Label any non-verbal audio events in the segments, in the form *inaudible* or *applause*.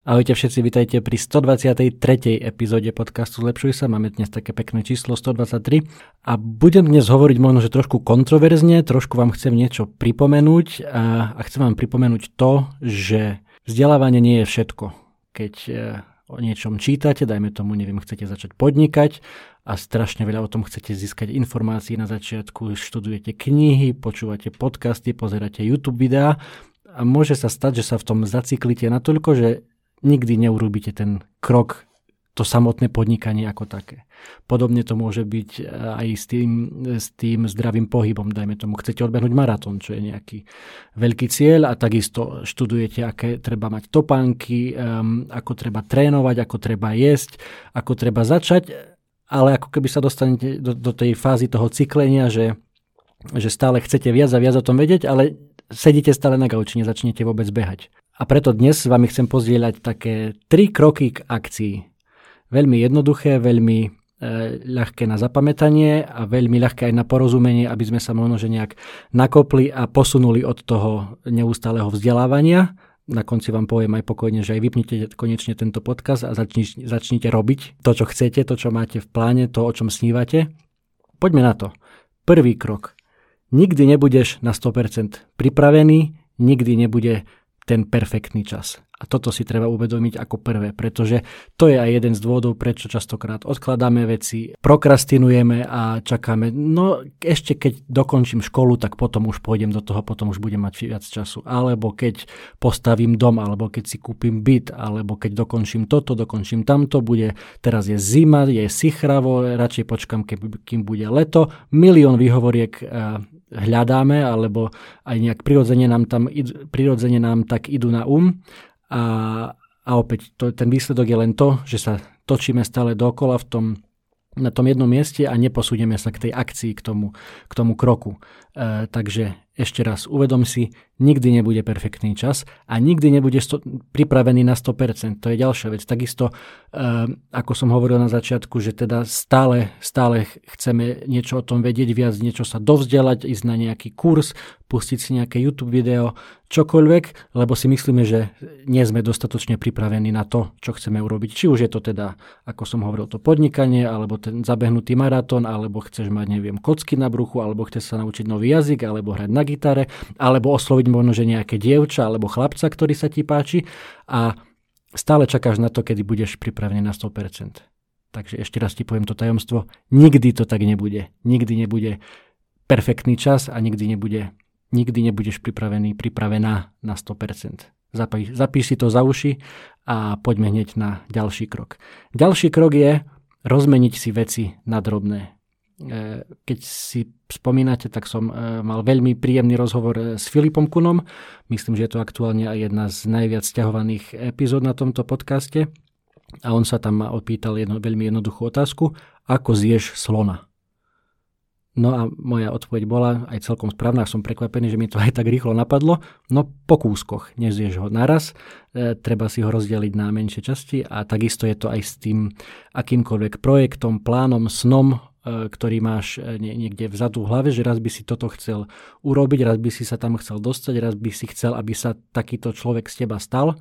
Ahojte všetci, vitajte pri 123. epizóde podcastu Zlepšuj sa. Máme dnes také pekné číslo 123 a budem dnes hovoriť možno, že trošku kontroverzne, trošku vám chcem niečo pripomenúť a, a chcem vám pripomenúť to, že vzdelávanie nie je všetko. Keď e, o niečom čítate, dajme tomu, neviem, chcete začať podnikať a strašne veľa o tom chcete získať informácií na začiatku, študujete knihy, počúvate podcasty, pozeráte YouTube videá a môže sa stať, že sa v tom zaciklíte natoľko, že nikdy neurobíte ten krok, to samotné podnikanie ako také. Podobne to môže byť eh, aj s tým, s tým zdravým pohybom. Dajme tomu, chcete odbehnúť maratón, čo je nejaký veľký cieľ a takisto študujete, aké treba mať topánky, um, ako treba trénovať, ako treba jesť, ako treba začať, ale ako keby sa dostanete do, do tej fázy toho cyklenia, že, že stále chcete viac a viac o tom vedieť, ale sedíte stále na gauči, nezačnete vôbec behať. A preto dnes s vami chcem pozdieľať také tri kroky k akcii. Veľmi jednoduché, veľmi e, ľahké na zapamätanie a veľmi ľahké aj na porozumenie, aby sme sa možno že nejak nakopli a posunuli od toho neustáleho vzdelávania. Na konci vám poviem aj pokojne, že aj vypnite konečne tento podcast a začni, začnite robiť to, čo chcete, to, čo máte v pláne, to, o čom snívate. Poďme na to. Prvý krok. Nikdy nebudeš na 100% pripravený, nikdy nebude ten perfektný čas. A toto si treba uvedomiť ako prvé, pretože to je aj jeden z dôvodov, prečo častokrát odkladáme veci, prokrastinujeme a čakáme, no ešte keď dokončím školu, tak potom už pôjdem do toho, potom už budem mať viac času. Alebo keď postavím dom, alebo keď si kúpim byt, alebo keď dokončím toto, dokončím tamto, bude, teraz je zima, je sichravo, radšej počkam, kým bude leto. Milión výhovoriek hľadáme, alebo aj nejak prirodzene nám, tam, prirodzene nám tak idú na um. A, a opäť to, ten výsledok je len to, že sa točíme stále dokola v tom, na tom jednom mieste a neposúdeme sa k tej akcii, k tomu, k tomu kroku. E, takže ešte raz, uvedom si, nikdy nebude perfektný čas a nikdy nebude sto- pripravený na 100%. To je ďalšia vec. Takisto, uh, ako som hovoril na začiatku, že teda stále, stále chceme niečo o tom vedieť viac, niečo sa dovzdelať, ísť na nejaký kurz, pustiť si nejaké YouTube video, čokoľvek, lebo si myslíme, že nie sme dostatočne pripravení na to, čo chceme urobiť. Či už je to teda, ako som hovoril, to podnikanie, alebo ten zabehnutý maratón, alebo chceš mať, neviem, kocky na bruchu, alebo chceš sa naučiť nový jazyk, alebo hrať na gitare, alebo osloviť možno, že nejaké dievča alebo chlapca, ktorý sa ti páči a stále čakáš na to, kedy budeš pripravený na 100%. Takže ešte raz ti poviem to tajomstvo, nikdy to tak nebude. Nikdy nebude perfektný čas a nikdy nebude nikdy nebudeš pripravený, pripravená na 100%. Zapíš, zapíš si to za uši a poďme hneď na ďalší krok. Ďalší krok je rozmeniť si veci na drobné. E, keď si spomínate, tak som e, mal veľmi príjemný rozhovor e, s Filipom Kunom. Myslím, že je to aktuálne aj jedna z najviac ťahovaných epizód na tomto podcaste. A on sa tam ma opýtal jednu veľmi jednoduchú otázku. Ako zješ slona? No a moja odpoveď bola aj celkom správna, som prekvapený, že mi to aj tak rýchlo napadlo. No po kúskoch, nezješ ho naraz, e, treba si ho rozdeliť na menšie časti a takisto je to aj s tým akýmkoľvek projektom, plánom, snom, ktorý máš e, niekde vzadu v hlave, že raz by si toto chcel urobiť, raz by si sa tam chcel dostať, raz by si chcel, aby sa takýto človek z teba stal,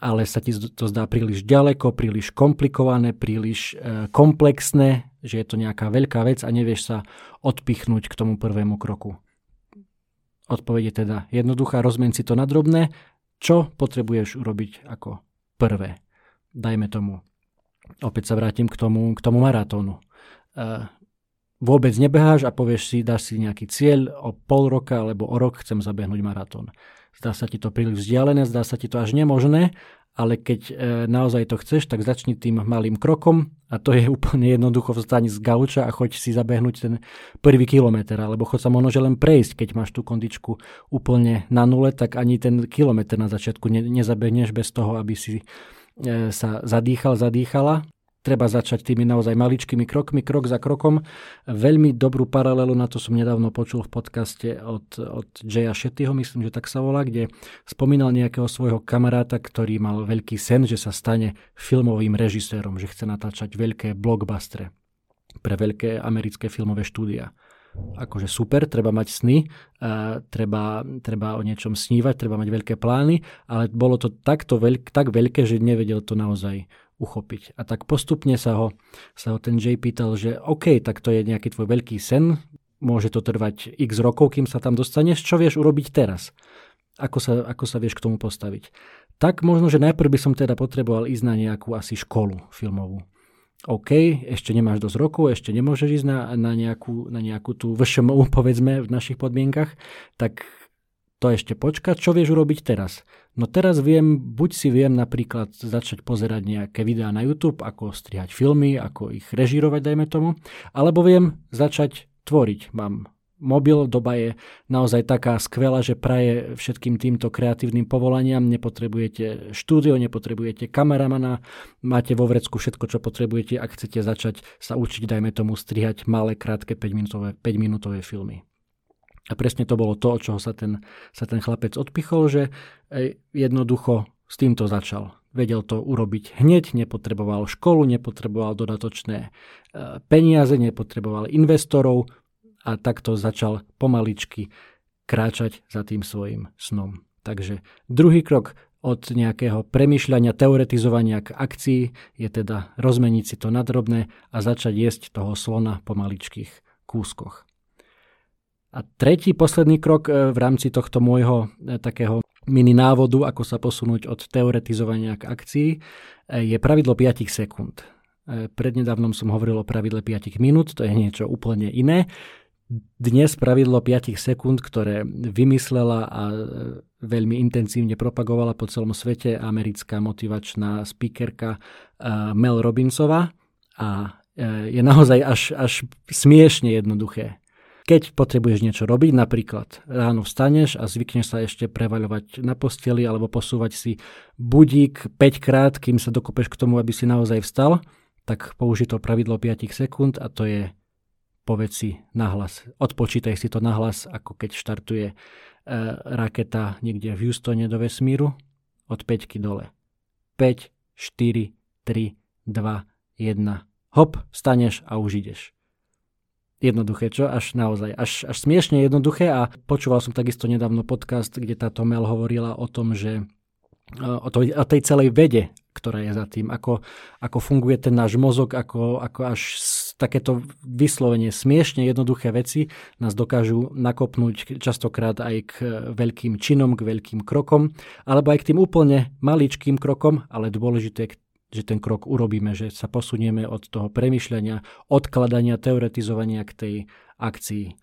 ale sa ti to zdá príliš ďaleko, príliš komplikované, príliš e, komplexné, že je to nejaká veľká vec a nevieš sa odpichnúť k tomu prvému kroku. Odpovede teda jednoduchá, rozmen si to na drobné, čo potrebuješ urobiť ako prvé. Dajme tomu. Opäť sa vrátim k tomu, k tomu maratónu vôbec nebeháš a povieš si, dáš si nejaký cieľ, o pol roka alebo o rok chcem zabehnúť maratón. Zdá sa ti to príliš vzdialené, zdá sa ti to až nemožné, ale keď e, naozaj to chceš, tak začni tým malým krokom a to je *laughs* úplne jednoducho vstať z gauča a choď si zabehnúť ten prvý kilometr, alebo choď sa možno len prejsť, keď máš tú kondičku úplne na nule, tak ani ten kilometr na začiatku ne, nezabehneš bez toho, aby si e, sa zadýchal, zadýchala treba začať tými naozaj maličkými krokmi, krok za krokom. Veľmi dobrú paralelu na to som nedávno počul v podcaste od, od Jaya Shettyho, myslím, že tak sa volá, kde spomínal nejakého svojho kamaráta, ktorý mal veľký sen, že sa stane filmovým režisérom, že chce natáčať veľké blockbustre pre veľké americké filmové štúdia. akože super, treba mať sny, treba, treba o niečom snívať, treba mať veľké plány, ale bolo to takto veľk, tak veľké, že nevedel to naozaj uchopiť. A tak postupne sa ho, sa ho ten Jay pýtal, že OK, tak to je nejaký tvoj veľký sen, môže to trvať x rokov, kým sa tam dostaneš, čo vieš urobiť teraz? Ako sa, ako sa vieš k tomu postaviť? Tak možno, že najprv by som teda potreboval ísť na nejakú asi školu filmovú. OK, ešte nemáš dosť rokov, ešte nemôžeš ísť na, na, nejakú, na nejakú tú VŠMU, *laughs* povedzme, v našich podmienkach, tak to ešte počkať, čo vieš urobiť teraz? No teraz viem, buď si viem napríklad začať pozerať nejaké videá na YouTube, ako strihať filmy, ako ich režírovať, dajme tomu, alebo viem začať tvoriť. Mám mobil, doba je naozaj taká skvelá, že praje všetkým týmto kreatívnym povolaniam. Nepotrebujete štúdio, nepotrebujete kameramana, máte vo vrecku všetko, čo potrebujete, ak chcete začať sa učiť, dajme tomu, strihať malé, krátke 5-minútové, 5-minútové filmy. A presne to bolo to, od čoho sa ten, sa ten chlapec odpichol, že jednoducho s týmto začal. Vedel to urobiť hneď, nepotreboval školu, nepotreboval dodatočné e, peniaze, nepotreboval investorov, a takto začal pomaličky kráčať za tým svojim snom. Takže druhý krok od nejakého premyšľania, teoretizovania k akcii je teda rozmeniť si to na drobné a začať jesť toho slona po maličkých kúskoch. A tretí, posledný krok e, v rámci tohto môjho e, takého mini návodu, ako sa posunúť od teoretizovania k akcii, e, je pravidlo 5 sekúnd. Prednedávnom som hovoril o pravidle 5 minút, to je niečo úplne iné dnes pravidlo 5 sekúnd, ktoré vymyslela a veľmi intenzívne propagovala po celom svete americká motivačná speakerka Mel Robinsova a je naozaj až, až smiešne jednoduché. Keď potrebuješ niečo robiť, napríklad ráno vstaneš a zvykneš sa ešte prevaľovať na posteli alebo posúvať si budík 5 krát, kým sa dokopeš k tomu, aby si naozaj vstal, tak použij to pravidlo 5 sekúnd a to je povedz si nahlas, odpočítaj si to nahlas, ako keď štartuje e, raketa niekde v Houstone do vesmíru, od 5 dole. 5, 4, 3, 2, 1. Hop, staneš a už ideš. Jednoduché, čo? Až naozaj, až, až smiešne jednoduché a počúval som takisto nedávno podcast, kde táto Mel hovorila o tom, že e, o, to, o tej celej vede, ktorá je za tým, ako, ako funguje ten náš mozog, ako, ako až takéto vyslovene smiešne jednoduché veci nás dokážu nakopnúť častokrát aj k veľkým činom, k veľkým krokom, alebo aj k tým úplne maličkým krokom, ale dôležité že ten krok urobíme, že sa posunieme od toho premyšľania, odkladania, teoretizovania k tej akcii.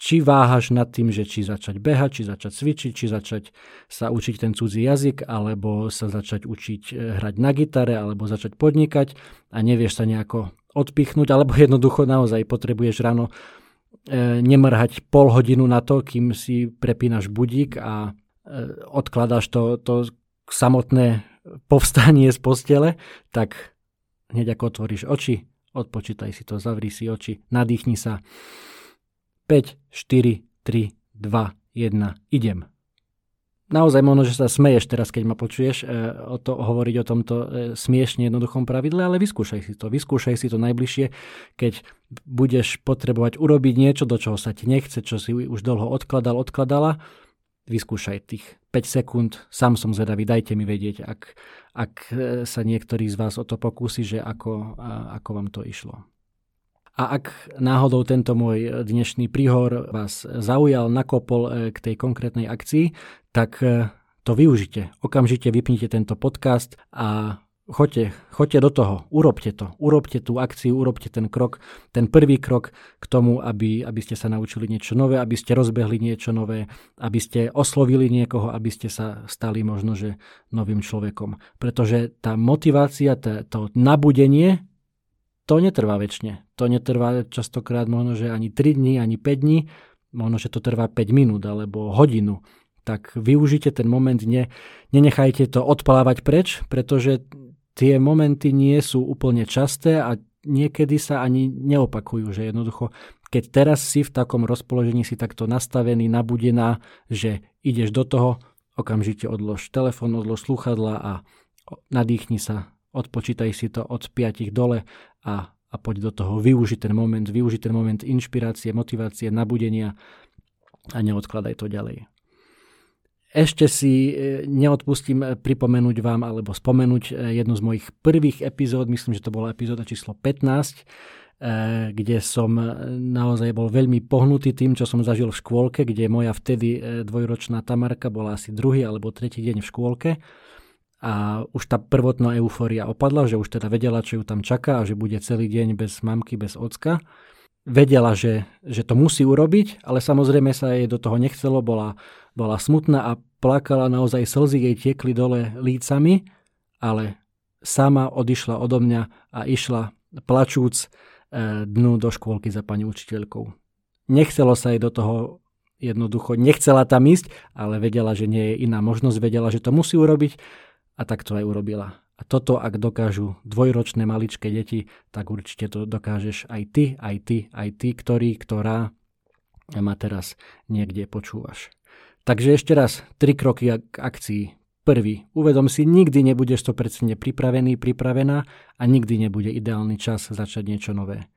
Či váhaš nad tým, že či začať behať, či začať cvičiť, či začať sa učiť ten cudzí jazyk, alebo sa začať učiť e, hrať na gitare, alebo začať podnikať a nevieš sa nejako odpichnúť, alebo *laughs* jednoducho naozaj potrebuješ ráno e, nemrhať pol hodinu na to, kým si prepínaš budík a e, odkladáš to, to samotné povstanie z postele, tak hneď ako otvoríš oči, odpočítaj si to, zavri si oči, nadýchni sa 5, 4, 3, 2, 1, idem. Naozaj možno, že sa smeješ teraz, keď ma počuješ e, o to, hovoriť o tomto e, smiešne jednoduchom pravidle, ale vyskúšaj si to. Vyskúšaj si to najbližšie, keď budeš potrebovať urobiť niečo, do čoho sa ti nechce, čo si už dlho odkladal, odkladala. Vyskúšaj tých 5 sekúnd. Sám som zvedavý, dajte mi vedieť, ak, ak e, sa niektorý z vás o to pokúsi, že ako, ako vám to išlo. A ak náhodou tento môj dnešný príhor vás zaujal, nakopol e, k tej konkrétnej akcii, tak e, to využite. Okamžite vypnite tento podcast a choďte, choďte do toho, urobte to, urobte tú akciu, urobte ten krok, ten prvý krok k tomu, aby, aby ste sa naučili niečo nové, aby ste rozbehli niečo nové, aby ste oslovili niekoho, aby ste sa stali možno, že novým človekom. Pretože tá motivácia, tá, to nabudenie to netrvá väčšine. To netrvá častokrát možno, že ani 3 dní, ani 5 dní, možno, že to trvá 5 minút alebo hodinu. Tak využite ten moment, ne, nenechajte to odplávať preč, pretože tie momenty nie sú úplne časté a niekedy sa ani neopakujú, že jednoducho, keď teraz si v takom rozpoložení si takto nastavený, nabudená, že ideš do toho, okamžite odlož telefón, odlož sluchadla a nadýchni sa odpočítaj si to od 5 dole a a poď do toho, využiť ten moment, využiť ten moment inšpirácie, motivácie, nabudenia a neodkladaj to ďalej. Ešte si e, neodpustím pripomenúť vám alebo spomenúť e, jednu z mojich prvých epizód, myslím, že to bola epizóda číslo 15, e, kde som naozaj bol veľmi pohnutý tým, čo som zažil v škôlke, kde moja vtedy dvojročná Tamarka bola asi druhý alebo tretí deň v škôlke a už tá prvotná eufória opadla, že už teda vedela, čo ju tam čaká a že bude celý deň bez mamky, bez ocka. Vedela, že, že to musí urobiť, ale samozrejme sa jej do toho nechcelo, bola, bola smutná a plakala, naozaj slzy jej tiekli dole lícami, ale sama odišla odo mňa a išla plačúc e, dnu do škôlky za pani učiteľkou. Nechcelo sa jej do toho jednoducho, nechcela tam ísť, ale vedela, že nie je iná možnosť, vedela, že to musí urobiť a tak to aj urobila. A toto, ak dokážu dvojročné maličké deti, tak určite to dokážeš aj ty, aj ty, aj ty, ktorý, ktorá ma teraz niekde počúvaš. Takže ešte raz, tri kroky k akcii. Prvý, uvedom si, nikdy nebudeš 100% pripravený, pripravená a nikdy nebude ideálny čas začať niečo nové.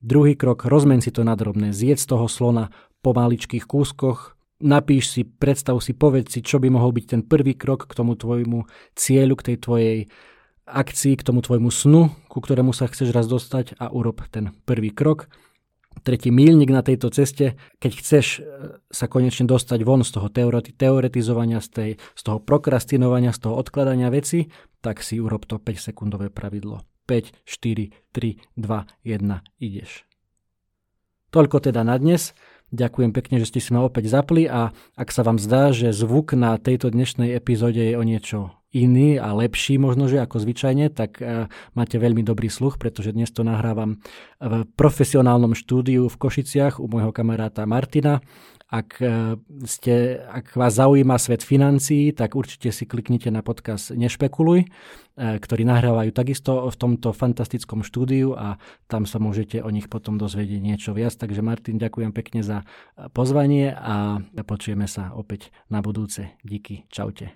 Druhý krok, rozmen si to na drobné, zjedz toho slona po maličkých kúskoch, napíš si, predstav si, povedz si, čo by mohol byť ten prvý krok k tomu tvojmu cieľu, k tej tvojej akcii, k tomu tvojmu snu, ku ktorému sa chceš raz dostať a urob ten prvý krok. Tretí mílnik na tejto ceste, keď chceš e, sa konečne dostať von z toho teoretizovania, z, tej, z toho prokrastinovania, z toho odkladania veci, tak si urob to 5-sekundové pravidlo. 5, 4, 3, 2, 1, ideš. Toľko teda na dnes. Ďakujem pekne, že ste si ma opäť zapli a ak sa vám zdá, že zvuk na tejto dnešnej epizóde je o niečo iný a lepší možno, že ako zvyčajne, tak uh, máte veľmi dobrý sluch, pretože dnes to nahrávam v profesionálnom štúdiu v Košiciach u môjho kamaráta Martina ak, e, ste, ak vás zaujíma svet financií, tak určite si kliknite na podcast Nešpekuluj, e, ktorý nahrávajú takisto v tomto fantastickom štúdiu a tam sa môžete o nich potom dozvedieť niečo viac. Takže Martin, ďakujem pekne za pozvanie a počujeme sa opäť na budúce. Díky, čaute.